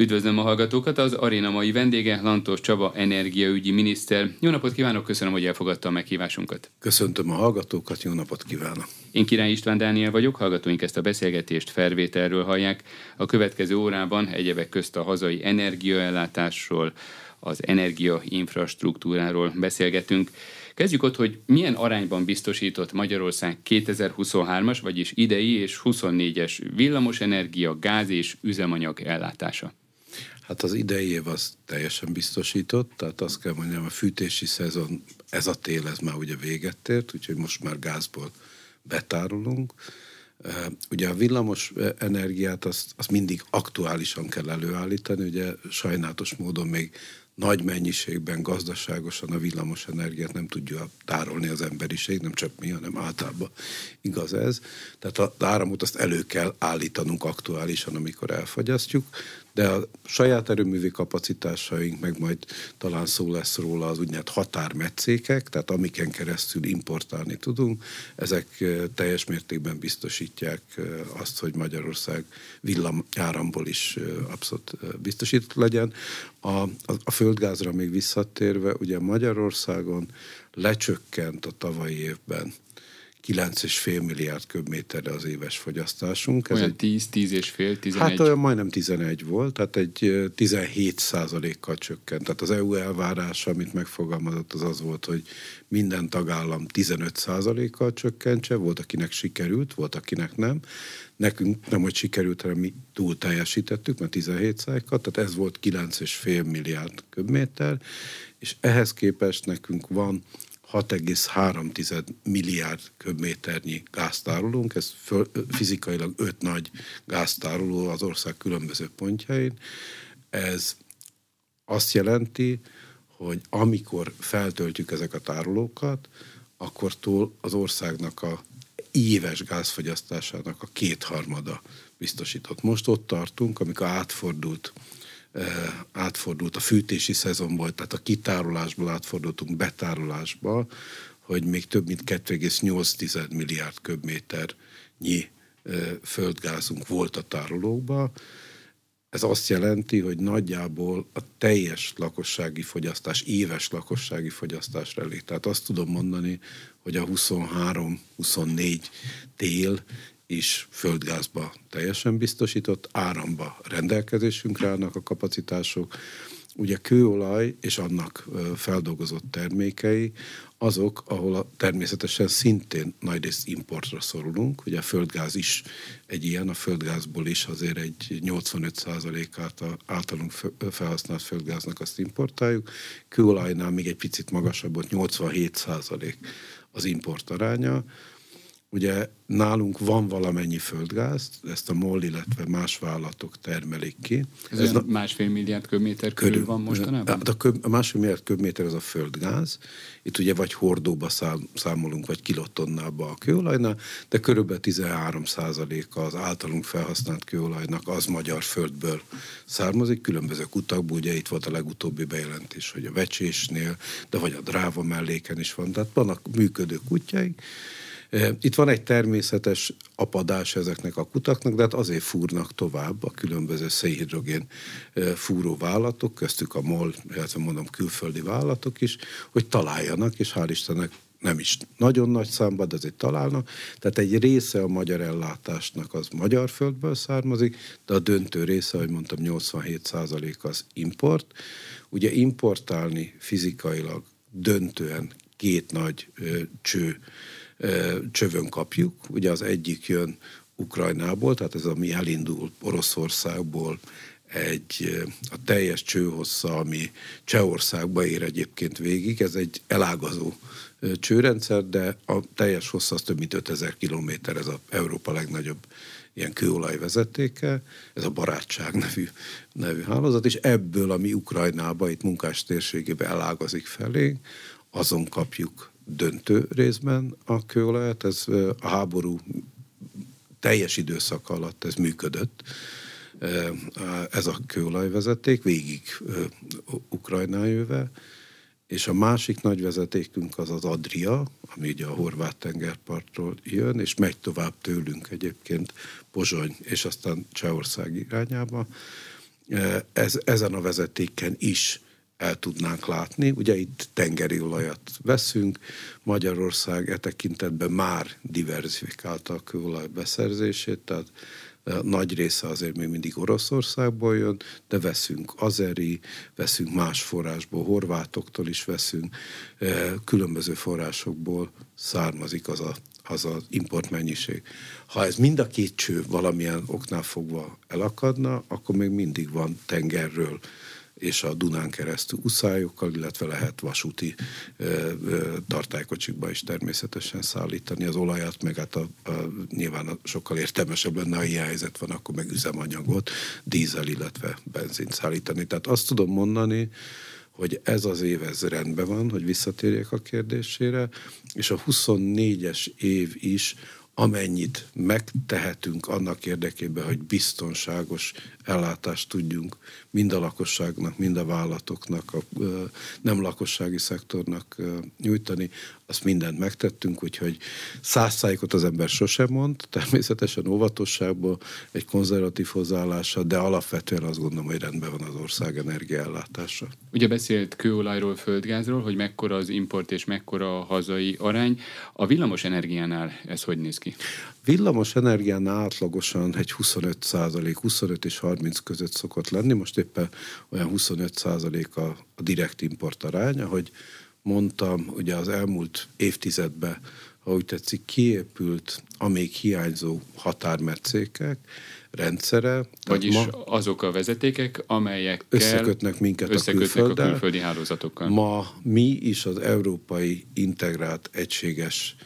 Üdvözlöm a hallgatókat, az aréna mai vendége Lantos Csaba energiaügyi miniszter. Jó napot kívánok, köszönöm, hogy elfogadta a meghívásunkat. Köszöntöm a hallgatókat, jó napot kívánok. Én Király István Dániel vagyok, hallgatóink ezt a beszélgetést felvételről hallják. A következő órában egyebek közt a hazai energiaellátásról, az energiainfrastruktúráról beszélgetünk. Kezdjük ott, hogy milyen arányban biztosított Magyarország 2023-as, vagyis idei és 24-es villamosenergia, gáz és üzemanyag ellátása. Hát az idei év az teljesen biztosított, tehát azt kell mondjam, a fűtési szezon, ez a tél, ez már ugye véget ért, úgyhogy most már gázból betárolunk. Ugye a villamos energiát azt, azt mindig aktuálisan kell előállítani, ugye sajnálatos módon még nagy mennyiségben, gazdaságosan a villamos energiát nem tudja tárolni az emberiség, nem csak mi, hanem általában igaz ez. Tehát az áramot azt elő kell állítanunk aktuálisan, amikor elfogyasztjuk, de a saját erőművi kapacitásaink, meg majd talán szó lesz róla az úgynevezett határmetszékek, tehát amiken keresztül importálni tudunk, ezek teljes mértékben biztosítják azt, hogy Magyarország villamáramból is abszolút biztosított legyen. A, a, a földgázra még visszatérve, ugye Magyarországon lecsökkent a tavalyi évben 9,5 milliárd köbméterre az éves fogyasztásunk. Ez olyan 10, 10 és fél, 11? Hát olyan majdnem 11 volt, tehát egy 17 százalékkal csökkent. Tehát az EU elvárása, amit megfogalmazott, az az volt, hogy minden tagállam 15 százalékkal csökkentse, volt akinek sikerült, volt akinek nem. Nekünk nem, hogy sikerült, hanem mi túl teljesítettük, mert 17 százalékkal, tehát ez volt 9,5 milliárd köbméter, és ehhez képest nekünk van 6,3 milliárd köbméternyi gáztárolónk, ez fizikailag öt nagy gáztároló az ország különböző pontjain. Ez azt jelenti, hogy amikor feltöltjük ezek a tárolókat, akkor túl az országnak a éves gázfogyasztásának a kétharmada biztosított. Most ott tartunk, amikor átfordult átfordult a fűtési szezonból, tehát a kitárolásból átfordultunk betárolásba, hogy még több mint 2,8 milliárd köbméternyi földgázunk volt a tárolókban. Ez azt jelenti, hogy nagyjából a teljes lakossági fogyasztás, éves lakossági fogyasztásra elég. Tehát azt tudom mondani, hogy a 23-24 tél is földgázba teljesen biztosított, áramba rendelkezésünkre állnak a kapacitások. Ugye kőolaj és annak feldolgozott termékei azok, ahol a, természetesen szintén nagyrészt importra szorulunk. Ugye a földgáz is egy ilyen, a földgázból is azért egy 85%-át a általunk felhasznált földgáznak azt importáljuk. Kőolajnál még egy picit magasabb volt, 87% az import aránya. Ugye nálunk van valamennyi földgáz, ezt a MOL, illetve más vállalatok termelik ki. Ez, Ez na- másfél milliárd köbméter körül, körül van mostanában? Hát a, köb, a másfél milliárd köbméter az a földgáz. Itt ugye vagy hordóba szám, számolunk, vagy kilottonnába a kőolajnál, de körülbelül 13% a az általunk felhasznált kőolajnak az magyar földből származik, különböző kutakból, ugye itt volt a legutóbbi bejelentés, hogy a vecsésnél, de vagy a dráva melléken is van, tehát vannak működő kutyáink, itt van egy természetes apadás ezeknek a kutaknak, de hát azért fúrnak tovább a különböző szénhidrogén fúró vállalatok, köztük a MOL, illetve mondom külföldi vállalatok is, hogy találjanak, és hál' Istennek nem is nagyon nagy számban, de azért találnak. Tehát egy része a magyar ellátásnak az magyar földből származik, de a döntő része, ahogy mondtam, 87% az import. Ugye importálni fizikailag döntően két nagy ö, cső csövön kapjuk. Ugye az egyik jön Ukrajnából, tehát ez ami elindul Oroszországból, egy, a teljes csőhossza, ami Csehországba ér egyébként végig, ez egy elágazó csőrendszer, de a teljes hossza az több mint 5000 kilométer, ez a Európa legnagyobb ilyen kőolajvezetéke, ez a Barátság nevű, nevű hálózat, és ebből, ami Ukrajnába, itt munkás térségébe elágazik felé, azon kapjuk döntő részben a kőolajat, ez a háború teljes időszak alatt ez működött. Ez a kőolajvezeték végig Ukrajnán és a másik nagy vezetékünk az az Adria, ami ugye a horvát tengerpartról jön, és megy tovább tőlünk egyébként Pozsony, és aztán Csehország irányába. ez, ezen a vezetéken is el tudnánk látni. Ugye itt tengeri olajat veszünk, Magyarország e tekintetben már diversifikálta a kőolaj beszerzését, tehát nagy része azért még mindig Oroszországból jön, de veszünk azeri, veszünk más forrásból, horvátoktól is veszünk, különböző forrásokból származik az a az az importmennyiség. Ha ez mind a két cső valamilyen oknál fogva elakadna, akkor még mindig van tengerről és a Dunán keresztül uszályokkal, illetve lehet vasúti tartálykocsikba is természetesen szállítani az olajat, meg hát a, a, nyilván sokkal értelmesebb lenne, ha ilyen helyzet van, akkor meg üzemanyagot, dízel, illetve benzint szállítani. Tehát azt tudom mondani, hogy ez az év ez rendben van, hogy visszatérjek a kérdésére, és a 24-es év is amennyit megtehetünk annak érdekében, hogy biztonságos ellátást tudjunk mind a lakosságnak, mind a vállalatoknak, a nem lakossági szektornak nyújtani, azt mindent megtettünk, úgyhogy száz szájékot az ember sosem mond, természetesen óvatosságból, egy konzervatív hozzáállása, de alapvetően azt gondolom, hogy rendben van az ország energiaellátása. Ugye beszélt kőolajról, földgázról, hogy mekkora az import és mekkora a hazai arány. A villamos energiánál ez hogy néz ki? Villamos energiánál átlagosan egy 25 százalék, 25 és 30 között szokott lenni, most éppen olyan 25 százalék a, a direkt import arány, ahogy mondtam, ugye az elmúlt évtizedben, ha úgy tetszik, kiépült a még hiányzó határmetszékek rendszere. Vagyis ma azok a vezetékek, amelyek összekötnek minket összekötnek a, a külföldi hálózatokkal. Ma mi is az európai integrált egységes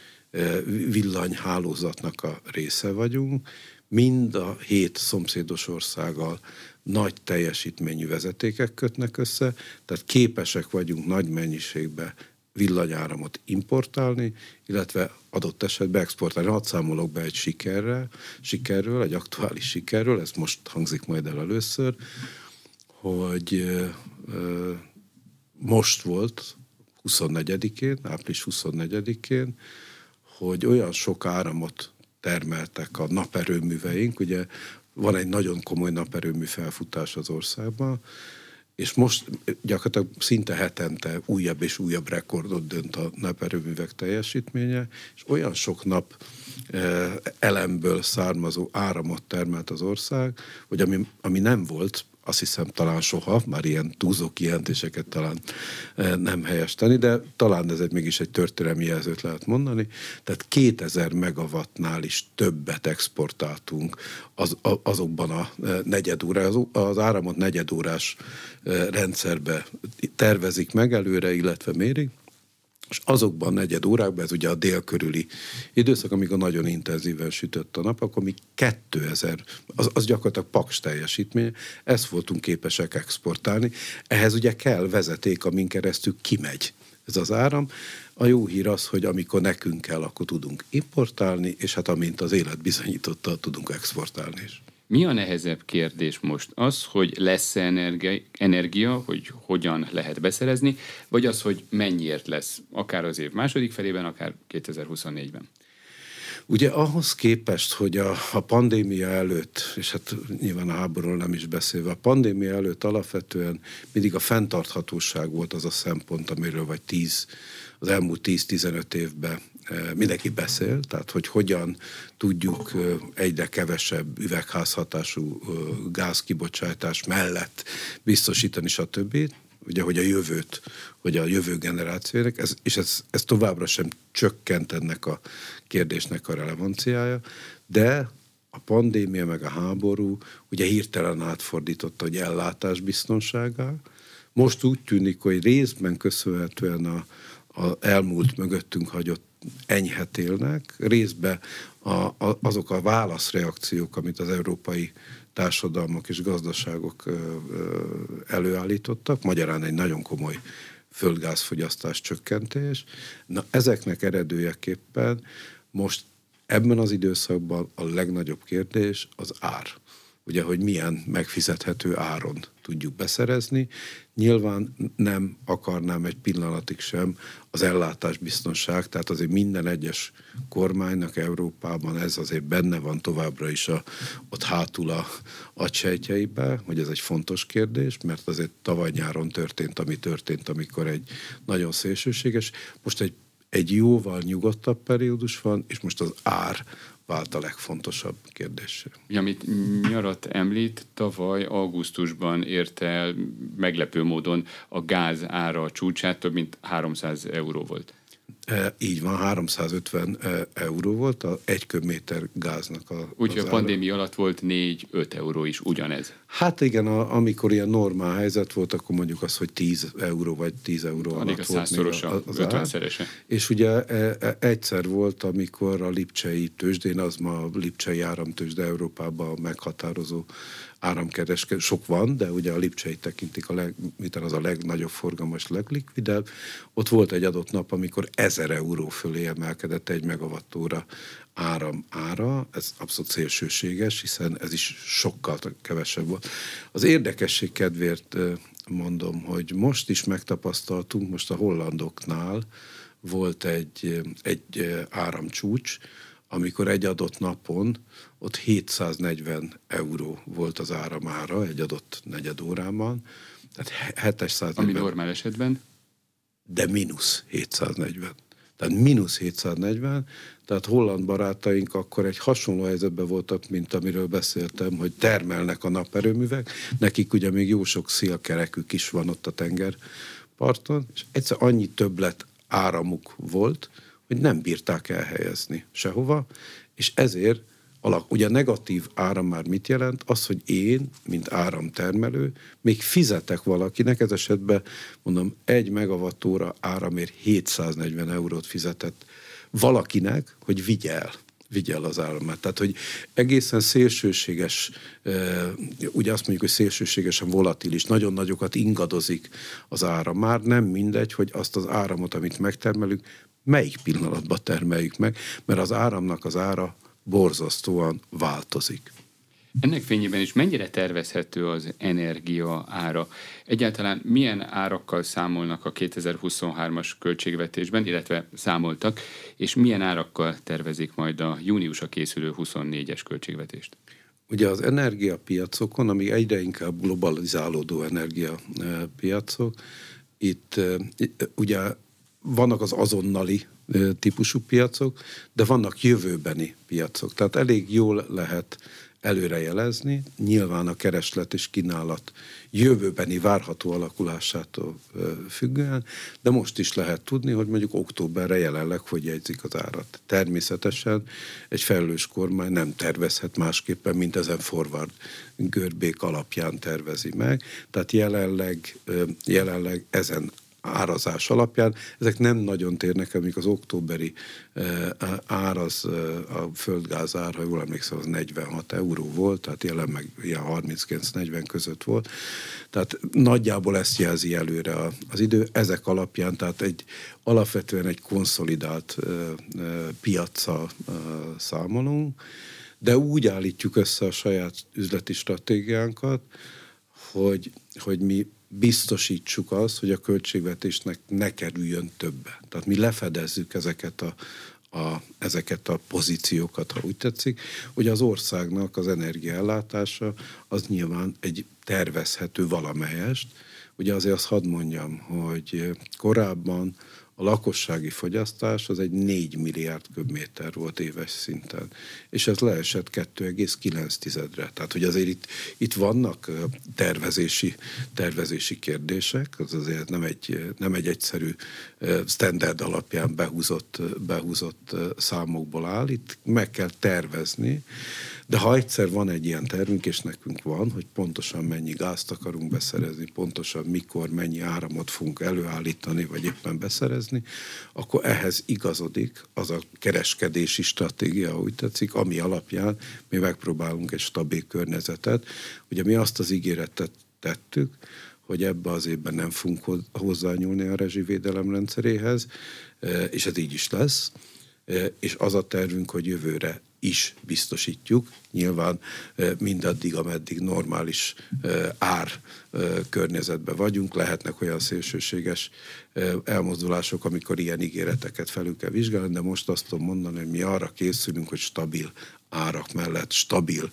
villanyhálózatnak a része vagyunk, mind a hét szomszédos országgal nagy teljesítményű vezetékek kötnek össze, tehát képesek vagyunk nagy mennyiségben villanyáramot importálni, illetve adott esetben exportálni. Hadd számolok be egy sikerrel, sikerről, egy aktuális sikerről, ez most hangzik majd el először, hogy most volt 24-én, április 24-én, hogy olyan sok áramot termeltek a naperőműveink, ugye van egy nagyon komoly naperőmű felfutás az országban, és most gyakorlatilag szinte hetente újabb és újabb rekordot dönt a naperőművek teljesítménye, és olyan sok nap eh, elemből származó áramot termelt az ország, hogy ami, ami nem volt azt hiszem talán soha, már ilyen túlzó kijelentéseket talán eh, nem helyes tenni, de talán ez egy, mégis egy történelmi jelzőt lehet mondani. Tehát 2000 megawattnál is többet exportáltunk az, azokban a eh, negyedórás, az áramot negyedórás eh, rendszerbe tervezik meg előre, illetve mérik, és azokban negyed órákban, ez ugye a dél körüli időszak, amikor nagyon intenzíven sütött a nap, akkor mi 2000, az, az gyakorlatilag paks teljesítmény, ezt voltunk képesek exportálni. Ehhez ugye kell vezeték, amin keresztül kimegy ez az áram. A jó hír az, hogy amikor nekünk kell, akkor tudunk importálni, és hát amint az élet bizonyította, tudunk exportálni is. Mi a nehezebb kérdés most? Az, hogy lesz-e energia, energia, hogy hogyan lehet beszerezni, vagy az, hogy mennyiért lesz, akár az év második felében, akár 2024-ben? Ugye ahhoz képest, hogy a, a pandémia előtt, és hát nyilván a háborúról nem is beszélve, a pandémia előtt alapvetően mindig a fenntarthatóság volt az a szempont, amiről vagy tíz, az elmúlt 10-15 évben mindenki beszél, tehát hogy hogyan tudjuk egyre kevesebb üvegházhatású gázkibocsátás mellett biztosítani, stb. Ugye, hogy a jövőt, hogy a jövő generációnak, ez, és ez, ez továbbra sem csökkent ennek a kérdésnek a relevanciája, de a pandémia meg a háború ugye hirtelen átfordította, hogy ellátás biztonságá. Most úgy tűnik, hogy részben köszönhetően a, a elmúlt mögöttünk hagyott enyhet élnek, részben a, a, azok a válaszreakciók, amit az európai társadalmak és gazdaságok előállítottak, magyarán egy nagyon komoly földgázfogyasztás csökkentés. Na ezeknek eredőjeképpen most ebben az időszakban a legnagyobb kérdés az ár. Ugye, hogy milyen megfizethető áron tudjuk beszerezni. Nyilván nem akarnám egy pillanatig sem az ellátásbiztonság, tehát azért minden egyes kormánynak Európában ez azért benne van továbbra is a, ott hátul a agysejtjeibe, hogy ez egy fontos kérdés, mert azért tavaly nyáron történt, ami történt, amikor egy nagyon szélsőséges, most egy egy jóval nyugodtabb periódus van, és most az ár vált a legfontosabb kérdés. Amit nyarat említ, tavaly augusztusban érte el meglepő módon a gáz ára a csúcsát, több mint 300 euró volt. E, így van, 350 e, euró volt a egy köbméter gáznak a Úgyhogy a pandémia alatt volt 4-5 euró is ugyanez. Hát igen, a, amikor ilyen normál helyzet volt, akkor mondjuk az, hogy 10 euró vagy 10 euró alatt a volt még az, az 50 szerese. És ugye e, e, egyszer volt, amikor a Lipcsei tőzsdén, az ma a Lipcsei áramtőzsde Európában meghatározó áramkereskedő, sok van, de ugye a Lipcsei tekintik a leg, mit az a legnagyobb forgalmas, leglikvidebb. Ott volt egy adott nap, amikor 1000 euró fölé emelkedett egy megawattóra áram ára, ez abszolút szélsőséges, hiszen ez is sokkal kevesebb volt. Az érdekesség kedvéért mondom, hogy most is megtapasztaltunk, most a hollandoknál volt egy, egy áramcsúcs, amikor egy adott napon ott 740 euró volt az áramára egy adott negyed órában, tehát 740. Ami normál esetben? De mínusz 740. Tehát mínusz 740, tehát holland barátaink akkor egy hasonló helyzetben voltak, mint amiről beszéltem, hogy termelnek a naperőművek, nekik ugye még jó sok szélkerekük is van ott a tengerparton, és egyszer annyi többlet áramuk volt, hogy nem bírták elhelyezni sehova, és ezért alak. Ugye a negatív áram már mit jelent? Az, hogy én, mint áramtermelő, még fizetek valakinek, ez esetben mondom, egy megawattóra áramért 740 eurót fizetett valakinek, hogy vigye el vigye el az áramát. Tehát, hogy egészen szélsőséges, ugye azt mondjuk, hogy szélsőségesen volatilis, nagyon nagyokat ingadozik az áram. Már nem mindegy, hogy azt az áramot, amit megtermelünk, melyik pillanatban termeljük meg, mert az áramnak az ára borzasztóan változik. Ennek fényében is mennyire tervezhető az energia ára? Egyáltalán milyen árakkal számolnak a 2023-as költségvetésben, illetve számoltak, és milyen árakkal tervezik majd a júniusra készülő 24-es költségvetést? Ugye az energiapiacokon, ami egyre inkább globalizálódó energiapiacok, itt ugye vannak az azonnali típusú piacok, de vannak jövőbeni piacok. Tehát elég jól lehet előrejelezni, nyilván a kereslet és kínálat jövőbeni várható alakulásától függően, de most is lehet tudni, hogy mondjuk októberre jelenleg hogy jegyzik az árat. Természetesen egy felelős kormány nem tervezhet másképpen, mint ezen forward görbék alapján tervezi meg. Tehát jelenleg, jelenleg ezen árazás alapján. Ezek nem nagyon térnek el, az októberi eh, ár, az eh, a földgáz ár, ha jól emlékszem, az 46 euró volt, tehát jelen meg ilyen 39-40 között volt. Tehát nagyjából ezt jelzi előre az idő. Ezek alapján, tehát egy alapvetően egy konszolidált eh, piaccal számolunk, de úgy állítjuk össze a saját üzleti stratégiánkat, hogy, hogy mi biztosítsuk azt, hogy a költségvetésnek ne kerüljön többe. Tehát mi lefedezzük ezeket a, a, ezeket a pozíciókat, ha úgy tetszik, hogy az országnak az energiaellátása az nyilván egy tervezhető valamelyest. Ugye azért azt hadd mondjam, hogy korábban a lakossági fogyasztás az egy 4 milliárd köbméter volt éves szinten, és ez leesett 2,9-re. Tehát, hogy azért itt, itt vannak tervezési, tervezési kérdések, az azért nem egy, nem egy egyszerű standard alapján behúzott, behúzott számokból áll, itt meg kell tervezni, de ha egyszer van egy ilyen tervünk, és nekünk van, hogy pontosan mennyi gázt akarunk beszerezni, pontosan mikor, mennyi áramot fogunk előállítani, vagy éppen beszerezni, akkor ehhez igazodik az a kereskedési stratégia, úgy tetszik, ami alapján mi megpróbálunk egy stabil környezetet. Ugye mi azt az ígéretet tettük, hogy ebbe az évben nem fogunk hozzányúlni a rezsivédelem rendszeréhez, és ez így is lesz és az a tervünk, hogy jövőre is biztosítjuk. Nyilván mindaddig, ameddig normális ár környezetben vagyunk, lehetnek olyan szélsőséges elmozdulások, amikor ilyen ígéreteket felül kell vizsgálni, de most azt tudom mondani, hogy mi arra készülünk, hogy stabil árak mellett stabil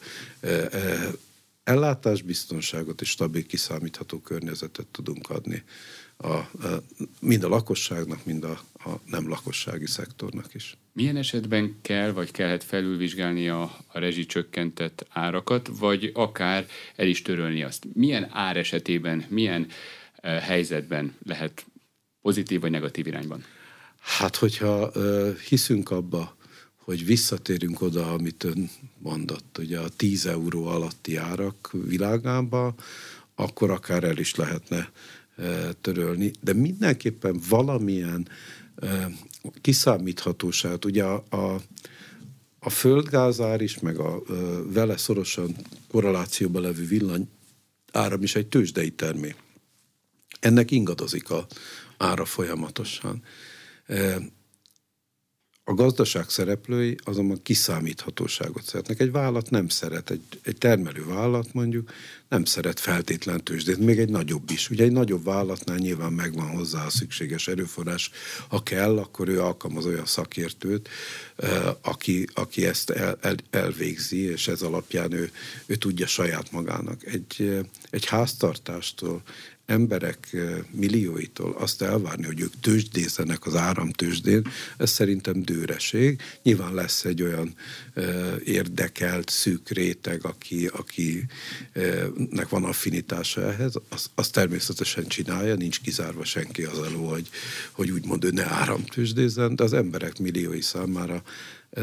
ellátásbiztonságot és stabil kiszámítható környezetet tudunk adni a, mind a lakosságnak, mind a, a nem lakossági szektornak is. Milyen esetben kell, vagy kellhet felülvizsgálni a, a rezsicsökkentett árakat, vagy akár el is törölni azt? Milyen ár esetében, milyen e, helyzetben lehet pozitív vagy negatív irányban? Hát, hogyha e, hiszünk abba, hogy visszatérünk oda, amit ön mondott, ugye a 10 euró alatti árak világába, akkor akár el is lehetne e, törölni, de mindenképpen valamilyen e, kiszámíthatóság, ugye a, a, a földgázár is, meg a vele szorosan korrelációban levő villany áram is egy tőzsdei termék. Ennek ingadozik a ára folyamatosan. A gazdaság szereplői azonban kiszámíthatóságot szeretnek. Egy vállalat nem szeret, egy, egy termelő vállalat mondjuk nem szeret feltétlen tőzsdét, még egy nagyobb is. Ugye egy nagyobb vállalatnál nyilván megvan hozzá a szükséges erőforrás. Ha kell, akkor ő alkalmaz olyan szakértőt, aki, aki ezt el, el, elvégzi, és ez alapján ő, ő tudja saját magának. Egy, egy háztartástól emberek millióitól azt elvárni, hogy ők tőzsdészenek az áramtőzsdén, ez szerintem dőreség. Nyilván lesz egy olyan érdekelt, szűk réteg, aki, akinek van affinitása ehhez, az, az természetesen csinálja, nincs kizárva senki az elő, hogy, hogy úgymond ő ne áramtőzsdézzen, de az emberek milliói számára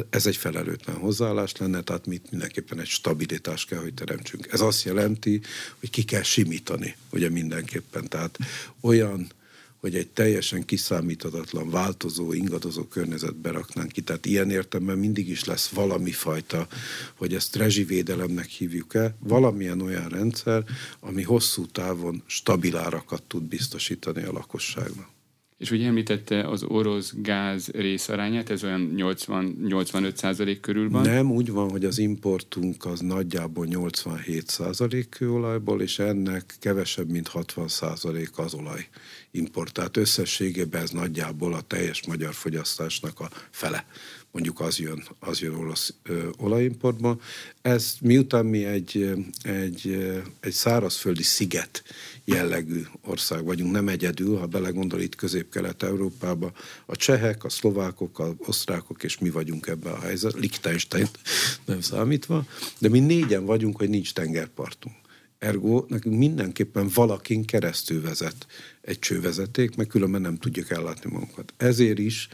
ez egy felelőtlen hozzáállás lenne, tehát mit mindenképpen egy stabilitást kell, hogy teremtsünk. Ez azt jelenti, hogy ki kell simítani, ugye mindenképpen. Tehát olyan, hogy egy teljesen kiszámíthatatlan, változó, ingadozó környezetbe raknánk ki. Tehát ilyen értelemben mindig is lesz valami fajta, hogy ezt rezsivédelemnek hívjuk-e, valamilyen olyan rendszer, ami hosszú távon stabil árakat tud biztosítani a lakosságnak. És ugye említette az orosz gáz részarányát, ez olyan 80-85 százalék körül van? Nem, úgy van, hogy az importunk az nagyjából 87 százalék kőolajból, és ennek kevesebb, mint 60 százalék az olaj import. Tehát összességében ez nagyjából a teljes magyar fogyasztásnak a fele mondjuk az jön, az jön olasz ö, olajimportban. Ez miután mi egy, egy, egy szárazföldi sziget jellegű ország vagyunk, nem egyedül, ha belegondol itt közép-kelet-európába, a csehek, a szlovákok, a osztrákok, és mi vagyunk ebben a helyzet, Liechtenstein nem számítva, de mi négyen vagyunk, hogy nincs tengerpartunk. Ergo nekünk mindenképpen valakin keresztül vezet egy csővezeték, mert különben nem tudjuk ellátni magunkat. Ezért is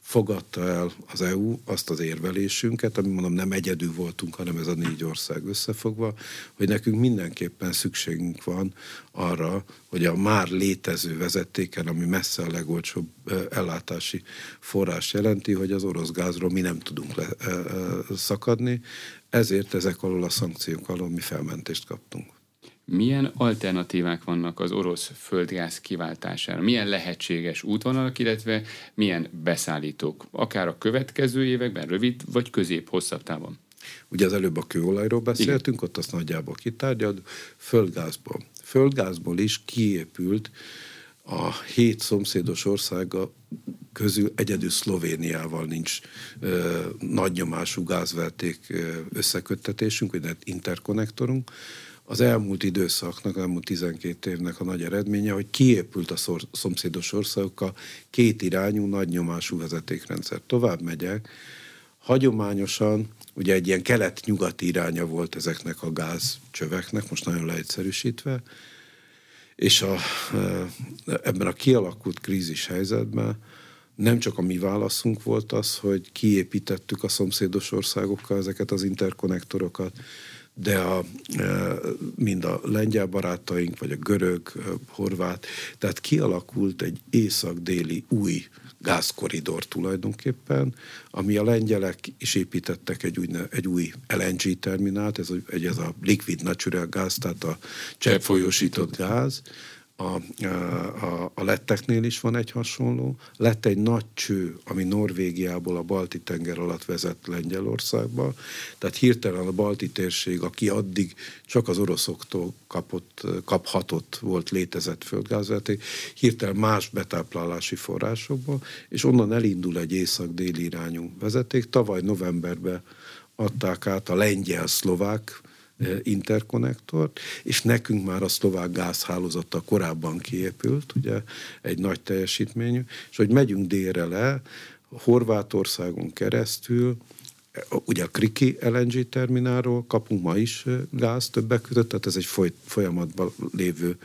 fogadta el az EU azt az érvelésünket, ami mondom nem egyedül voltunk, hanem ez a négy ország összefogva, hogy nekünk mindenképpen szükségünk van arra, hogy a már létező vezetéken, ami messze a legolcsóbb ellátási forrás jelenti, hogy az orosz gázról mi nem tudunk le, szakadni, ezért ezek alól a szankciók alól mi felmentést kaptunk. Milyen alternatívák vannak az orosz földgáz kiváltására? Milyen lehetséges útvonalak, illetve milyen beszállítók? Akár a következő években, rövid vagy közép-hosszabb távon? Ugye az előbb a kőolajról beszéltünk, Igen. ott azt nagyjából kitárgyad, földgázból. Földgázból is kiépült a hét szomszédos országa közül egyedül Szlovéniával nincs ö, nagy nyomású gázverték összeköttetésünk, vagy interkonnektorunk, az elmúlt időszaknak, az elmúlt 12 évnek a nagy eredménye, hogy kiépült a szor, szomszédos országokkal két irányú, nagy nyomású vezetékrendszer. Tovább megyek, hagyományosan ugye egy ilyen kelet-nyugati iránya volt ezeknek a gázcsöveknek, most nagyon leegyszerűsítve, és a, ebben a kialakult krízis helyzetben nem csak a mi válaszunk volt az, hogy kiépítettük a szomszédos országokkal ezeket az interkonnektorokat, de a, e, mind a lengyel barátaink, vagy a görög, e, horvát, tehát kialakult egy észak-déli új gázkoridor tulajdonképpen, ami a lengyelek is építettek egy új, egy új LNG terminált, ez, egy, ez a liquid natural gáz, tehát a cseppfolyósított gáz, a, a, a letteknél is van egy hasonló. Lett egy nagy cső, ami Norvégiából a balti tenger alatt vezet Lengyelországba. Tehát hirtelen a balti térség, aki addig csak az oroszoktól kapott, kaphatott volt létezett földgázvezeték, hirtelen más betáplálási forrásokba, és onnan elindul egy észak-déli irányú vezeték. Tavaly novemberben adták át a lengyel-szlovák interkonnektort, és nekünk már a szlovák gázhálózata korábban kiépült, ugye egy nagy teljesítményű, és hogy megyünk délre le, Horvátországon keresztül, ugye a Kriki LNG terminálról kapunk ma is gáz többek között, tehát ez egy folyamatban lévő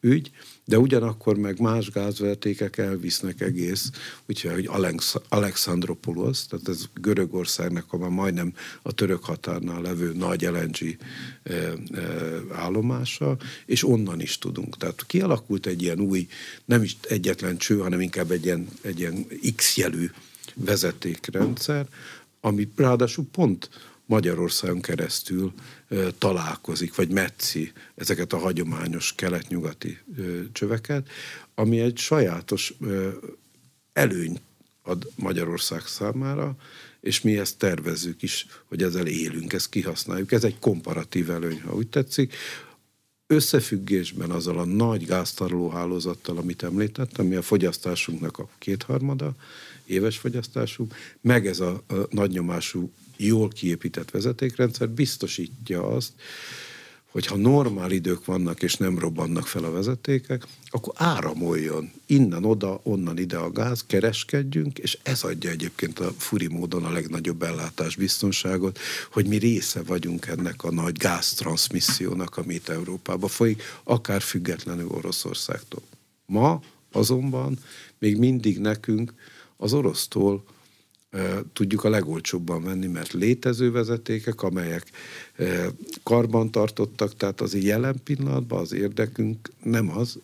ügy, de ugyanakkor meg más gázvezetékek elvisznek egész, úgyhogy Alex, Alexandropoulos, tehát ez Görögországnak a már majdnem a török határnál levő nagy LNG e, e, állomása, és onnan is tudunk. Tehát kialakult egy ilyen új, nem is egyetlen cső, hanem inkább egy ilyen, egy ilyen X-jelű vezetékrendszer, ami ráadásul pont Magyarországon keresztül találkozik, vagy metszi ezeket a hagyományos kelet-nyugati csöveket, ami egy sajátos előny ad Magyarország számára, és mi ezt tervezzük is, hogy ezzel élünk, ezt kihasználjuk. Ez egy komparatív előny, ha úgy tetszik. Összefüggésben azzal a nagy gáztaroló hálózattal, amit említettem, ami a fogyasztásunknak a kétharmada, éves fogyasztásunk, meg ez a, a nagynyomású jól kiépített vezetékrendszer biztosítja azt, hogy ha normál idők vannak és nem robbannak fel a vezetékek, akkor áramoljon innen oda, onnan ide a gáz, kereskedjünk, és ez adja egyébként a furi módon a legnagyobb ellátás biztonságot, hogy mi része vagyunk ennek a nagy gáztranszmissziónak, amit Európába folyik, akár függetlenül Oroszországtól. Ma azonban még mindig nekünk az orosztól tudjuk a legolcsóbban venni, mert létező vezetékek, amelyek karban tartottak, tehát az jelen pillanatban az érdekünk nem az,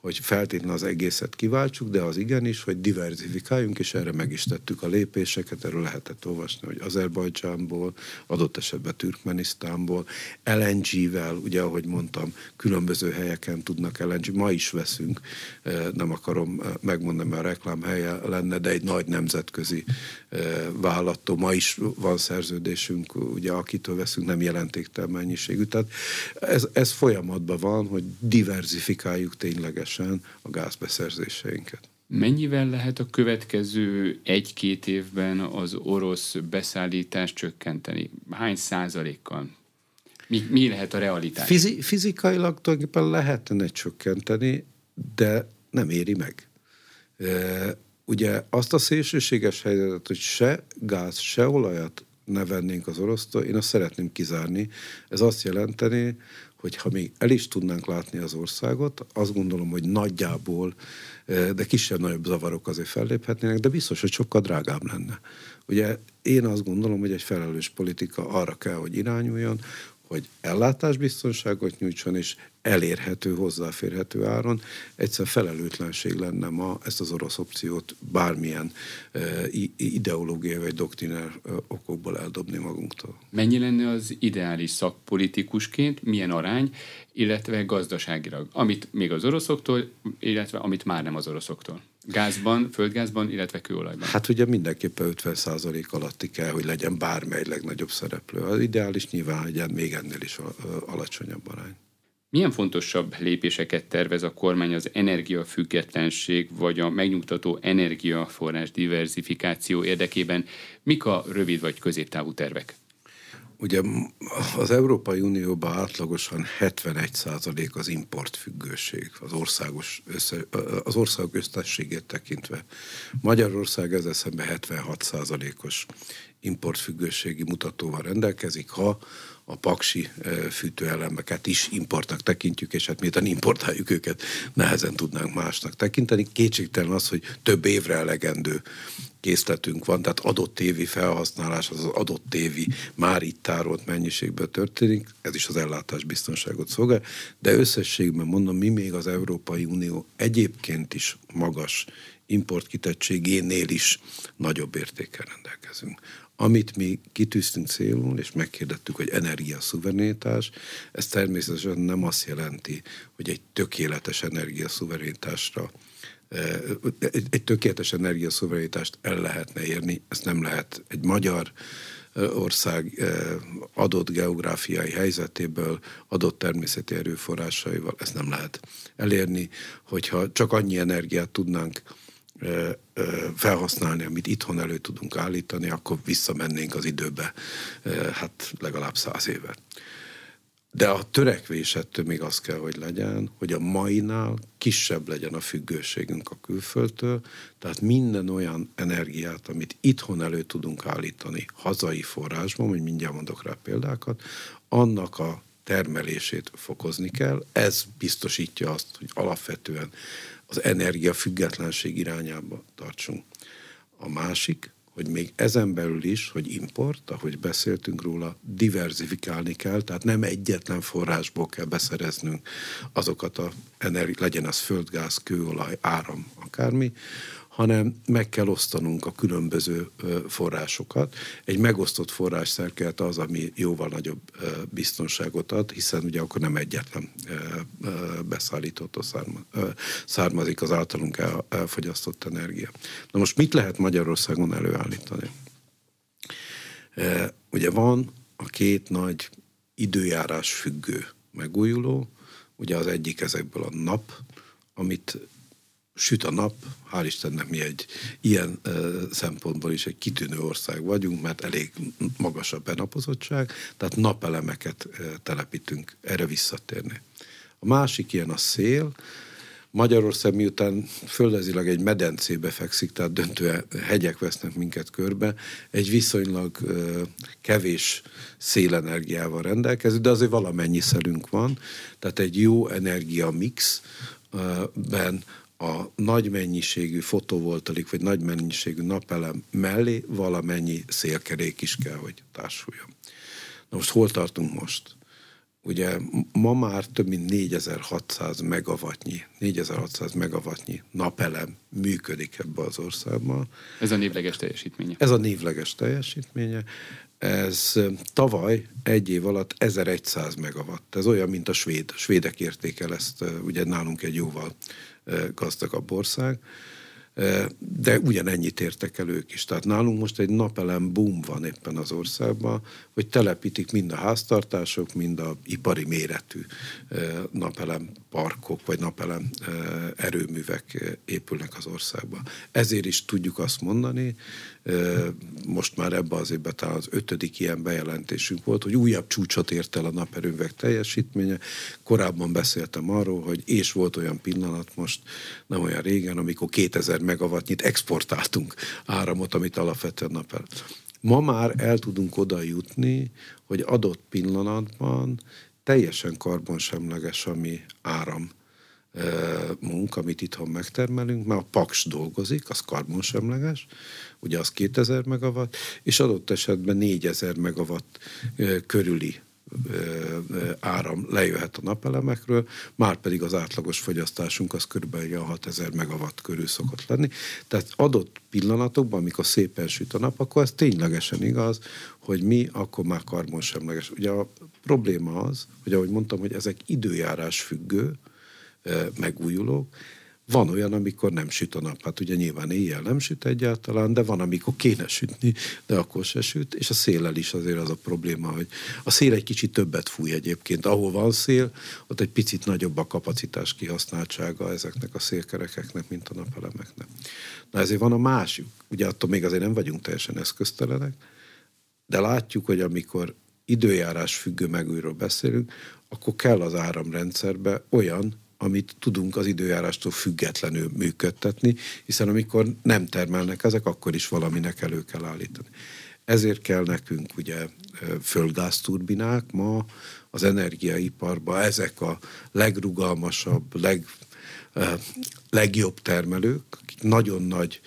hogy feltétlenül az egészet kiváltsuk, de az igenis, hogy diversifikáljunk, és erre meg is tettük a lépéseket, erről lehetett olvasni, hogy Azerbajdzsánból, adott esetben Türkmenisztánból, LNG-vel, ugye ahogy mondtam, különböző helyeken tudnak LNG, ma is veszünk, eh, nem akarom eh, megmondani, mert a reklám helye lenne, de egy nagy nemzetközi eh, vállalattól ma is van szerződésünk, ugye akitől veszünk, nem jelentéktelen mennyiségű. Tehát ez, ez folyamatban van, hogy diversifikáljuk tényleges teljesen a gázbeszerzéseinket. Mennyivel lehet a következő egy-két évben az orosz beszállítást csökkenteni? Hány százalékkal? Mi, mi lehet a realitás? Fizi, fizikailag tulajdonképpen lehetne csökkenteni, de nem éri meg. E, ugye azt a szélsőséges helyzetet, hogy se gáz, se olajat ne vennénk az orosztól, én azt szeretném kizárni. Ez azt jelenteni, hogy ha még el is tudnánk látni az országot, azt gondolom, hogy nagyjából, eh, de kisebb-nagyobb zavarok azért felléphetnének, de biztos, hogy sokkal drágább lenne. Ugye én azt gondolom, hogy egy felelős politika arra kell, hogy irányuljon, hogy ellátásbiztonságot nyújtson, és elérhető, hozzáférhető áron. Egyszer felelőtlenség lenne ma ezt az orosz opciót bármilyen ideológiai vagy doktrinár okokból eldobni magunktól. Mennyi lenne az ideális szakpolitikusként, milyen arány, illetve gazdaságilag, amit még az oroszoktól, illetve amit már nem az oroszoktól? Gázban, földgázban, illetve kőolajban? Hát ugye mindenképpen 50% alatti kell, hogy legyen bármely legnagyobb szereplő. Az ideális nyilván, hogy még ennél is alacsonyabb arány. Milyen fontosabb lépéseket tervez a kormány az energiafüggetlenség vagy a megnyugtató energiaforrás diversifikáció érdekében? Mik a rövid vagy középtávú tervek? Ugye az Európai Unióban átlagosan 71 az importfüggőség, az, országos össze, az országok összességét tekintve. Magyarország ezzel szemben 76 os importfüggőségi mutatóval rendelkezik, ha a paksi fűtőelemeket is importnak tekintjük, és hát miután importáljuk őket, nehezen tudnánk másnak tekinteni. Kétségtelen az, hogy több évre elegendő készletünk van, tehát adott tévi felhasználás az, adott tévi már itt tárolt mennyiségben történik, ez is az ellátás biztonságot szolgál, de összességben mondom, mi még az Európai Unió egyébként is magas importkitettségénél is nagyobb értékkel rendelkezünk. Amit mi kitűztünk célul, és megkérdettük, hogy energiaszuverenitás, ez természetesen nem azt jelenti, hogy egy tökéletes energiaszuverenitásra egy, egy tökéletes energiaszuverenitást el lehetne érni, ezt nem lehet egy magyar ország adott geográfiai helyzetéből, adott természeti erőforrásaival, ezt nem lehet elérni, hogyha csak annyi energiát tudnánk felhasználni, amit itthon elő tudunk állítani, akkor visszamennénk az időbe, hát legalább száz évet. De a törekvés ettől még az kell, hogy legyen, hogy a mainál kisebb legyen a függőségünk a külföldtől, tehát minden olyan energiát, amit itthon elő tudunk állítani hazai forrásban, hogy mindjárt mondok rá példákat, annak a termelését fokozni kell. Ez biztosítja azt, hogy alapvetően az energia függetlenség irányába tartsunk. A másik, hogy még ezen belül is, hogy import, ahogy beszéltünk róla, diversifikálni kell, tehát nem egyetlen forrásból kell beszereznünk azokat a energi, legyen az földgáz, kőolaj, áram, akármi, hanem meg kell osztanunk a különböző forrásokat. Egy megosztott forrásszerkelet az, ami jóval nagyobb biztonságot ad, hiszen ugye akkor nem egyetlen beszállítótól származik az általunk elfogyasztott energia. Na most mit lehet Magyarországon előállítani? Ugye van a két nagy időjárás függő megújuló, ugye az egyik ezekből a nap, amit süt a nap, hál' Istennek mi egy ilyen ö, szempontból is egy kitűnő ország vagyunk, mert elég magas a benapozottság, tehát napelemeket ö, telepítünk, erre visszatérni. A másik ilyen a szél, Magyarország miután földezileg egy medencébe fekszik, tehát döntően hegyek vesznek minket körbe, egy viszonylag ö, kevés szélenergiával rendelkező, de azért valamennyi szelünk van, tehát egy jó energia mixben a nagy mennyiségű fotovoltaik vagy nagy mennyiségű napelem mellé valamennyi szélkerék is kell, hogy társuljon. Na most hol tartunk most? Ugye ma már több mint 4600 megawattnyi, 4600 megawattnyi napelem működik ebbe az országban. Ez a névleges teljesítménye. Ez a névleges teljesítménye. Ez tavaly egy év alatt 1100 megawatt. Ez olyan, mint a svéd. A svédek értékel ezt, ugye nálunk egy jóval gazdagabb ország, de ugyanennyit értek el ők is. Tehát nálunk most egy napelem boom van éppen az országban, hogy telepítik mind a háztartások, mind a ipari méretű napelem parkok, vagy napelem erőművek épülnek az országban. Ezért is tudjuk azt mondani, most már ebbe az évben talán az ötödik ilyen bejelentésünk volt, hogy újabb csúcsot ért el a naperőművek teljesítménye. Korábban beszéltem arról, hogy és volt olyan pillanat most, nem olyan régen, amikor 2000 megawattnyit exportáltunk áramot, amit alapvetően napel. Ma már el tudunk oda jutni, hogy adott pillanatban teljesen karbonsemleges a mi áram munka, amit itthon megtermelünk, mert a Paks dolgozik, az karbonsemleges, ugye az 2000 megawatt, és adott esetben 4000 megawatt körüli áram lejöhet a napelemekről, már pedig az átlagos fogyasztásunk az körülbelül 6000 megawatt körül szokott lenni. Tehát adott pillanatokban, amikor szépen süt a nap, akkor ez ténylegesen igaz, hogy mi akkor már karbonsemleges. Ugye a probléma az, hogy ahogy mondtam, hogy ezek időjárás függő, megújulók, van olyan, amikor nem süt a nap. Hát ugye nyilván éjjel nem süt egyáltalán, de van, amikor kéne sütni, de akkor se süt, és a széllel is azért az a probléma, hogy a szél egy kicsit többet fúj egyébként. Ahol van szél, ott egy picit nagyobb a kapacitás kihasználtsága ezeknek a szélkerekeknek, mint a napelemeknek. Na ezért van a másik. Ugye attól még azért nem vagyunk teljesen eszköztelenek, de látjuk, hogy amikor időjárás függő megújról beszélünk, akkor kell az áramrendszerbe olyan amit tudunk az időjárástól függetlenül működtetni, hiszen amikor nem termelnek ezek, akkor is valaminek elő kell állítani. Ezért kell nekünk ugye földgázturbinák ma az energiaiparban, ezek a legrugalmasabb, leg legjobb termelők, akik nagyon nagy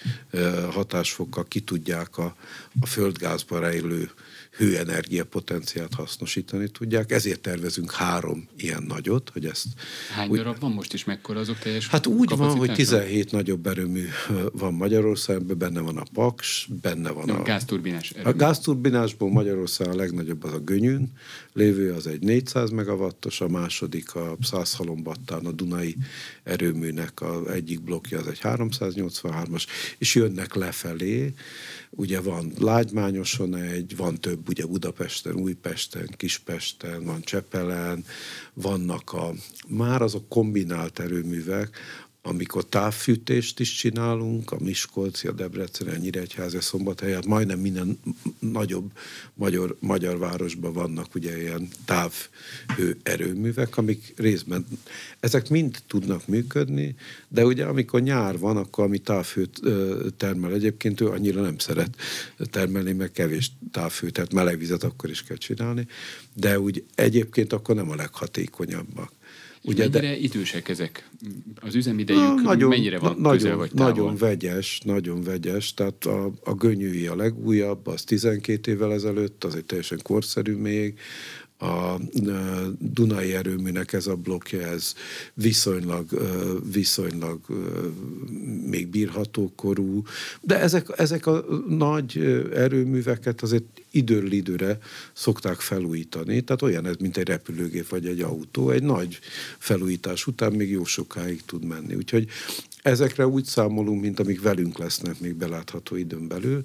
hatásfokkal ki tudják a, a földgázba rejlő hőenergia potenciát hasznosítani tudják. Ezért tervezünk három ilyen nagyot, hogy ezt... Hány úgy, darab van most is, mekkora azok teljes Hát úgy van, hogy 17 nagyobb erőmű van Magyarországban, benne van a Paks, benne van a... Gázturbinás erőmű. A gázturbinásból Magyarország a legnagyobb az a Gönyűn lévő, az egy 400 megawattos, a második a Szászhalombattán a Dunai erőműnek a egyik blokkja, az egy 383-as, és jönnek lefelé, ugye van Lágymányoson egy, van több ugye Budapesten, Újpesten, Kispesten, van Csepelen, vannak a, már azok kombinált erőművek, amikor távfűtést is csinálunk, a Miskolci, a Debrecen, a Nyíregyháza, Szombathely, hát majdnem minden nagyobb magyar, magyar városban vannak ugye ilyen távhő erőművek, amik részben, ezek mind tudnak működni, de ugye amikor nyár van, akkor ami távhőt termel egyébként, ő annyira nem szeret termelni, meg kevés távhő, tehát melegvizet akkor is kell csinálni, de úgy egyébként akkor nem a leghatékonyabbak. Ugye, mennyire de, idősek ezek? Az üzemidejük na, nagyon, nagyon, vagy nagyon, vagy Nagyon vegyes, nagyon vegyes. Tehát a, a gönyűi a legújabb, az 12 évvel ezelőtt, az egy teljesen korszerű még a Dunai erőműnek ez a blokkja, ez viszonylag, viszonylag még bírható korú, de ezek, ezek a nagy erőműveket azért időről időre szokták felújítani, tehát olyan ez, mint egy repülőgép vagy egy autó, egy nagy felújítás után még jó sokáig tud menni. Úgyhogy ezekre úgy számolunk, mint amik velünk lesznek még belátható időn belül,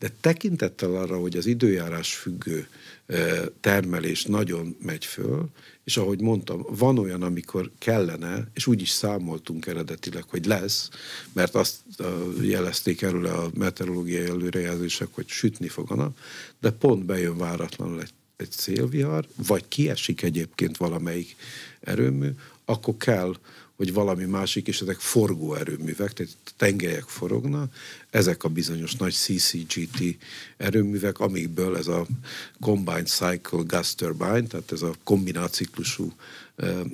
de tekintettel arra, hogy az időjárás függő termelés nagyon megy föl, és ahogy mondtam, van olyan, amikor kellene, és úgy is számoltunk eredetileg, hogy lesz, mert azt jelezték erről a meteorológiai előrejelzések, hogy sütni fog a nap, de pont bejön váratlanul egy, egy szélvihar, vagy kiesik egyébként valamelyik erőmű, akkor kell hogy valami másik, és ezek forgó erőművek, tehát tengelyek forognak, ezek a bizonyos nagy CCGT erőművek, amikből ez a Combined Cycle Gas Turbine, tehát ez a kombináciklusú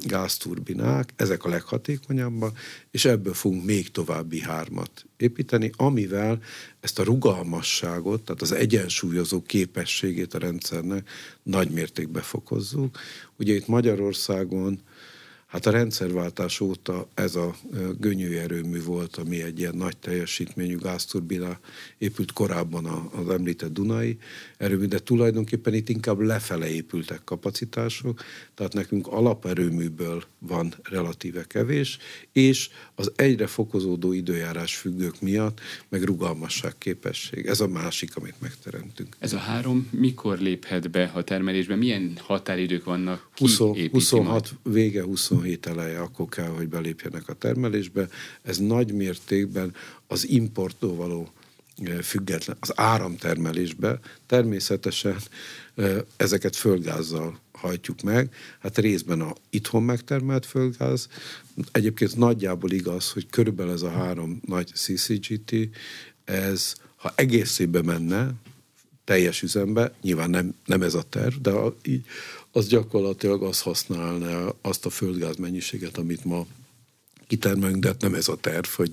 gázturbinák, ezek a leghatékonyabbak, és ebből fogunk még további hármat építeni, amivel ezt a rugalmasságot, tehát az egyensúlyozó képességét a rendszernek nagy mértékben fokozzuk. Ugye itt Magyarországon Hát a rendszerváltás óta ez a gönyű erőmű volt, ami egy ilyen nagy teljesítményű gázturbina épült korábban az említett Dunai erőmű, de tulajdonképpen itt inkább lefele épültek kapacitások, tehát nekünk alaperőműből van relatíve kevés, és az egyre fokozódó időjárás függők miatt, meg rugalmasság képesség. Ez a másik, amit megteremtünk. Ez a három mikor léphet be a termelésbe? Milyen határidők vannak? Ki 20, 26 majd? vége, 27 eleje, akkor kell, hogy belépjenek a termelésbe. Ez nagy mértékben az importtól való független, az áramtermelésbe természetesen ezeket földgázzal hajtjuk meg. Hát részben a itthon megtermelt földgáz. Egyébként nagyjából igaz, hogy körülbelül ez a három nagy CCGT, ez ha egészébe menne, teljes üzembe, nyilván nem, nem ez a terv, de a, így, az gyakorlatilag az használná azt a földgáz mennyiséget, amit ma kitermelünk, de hát nem ez a terv, hogy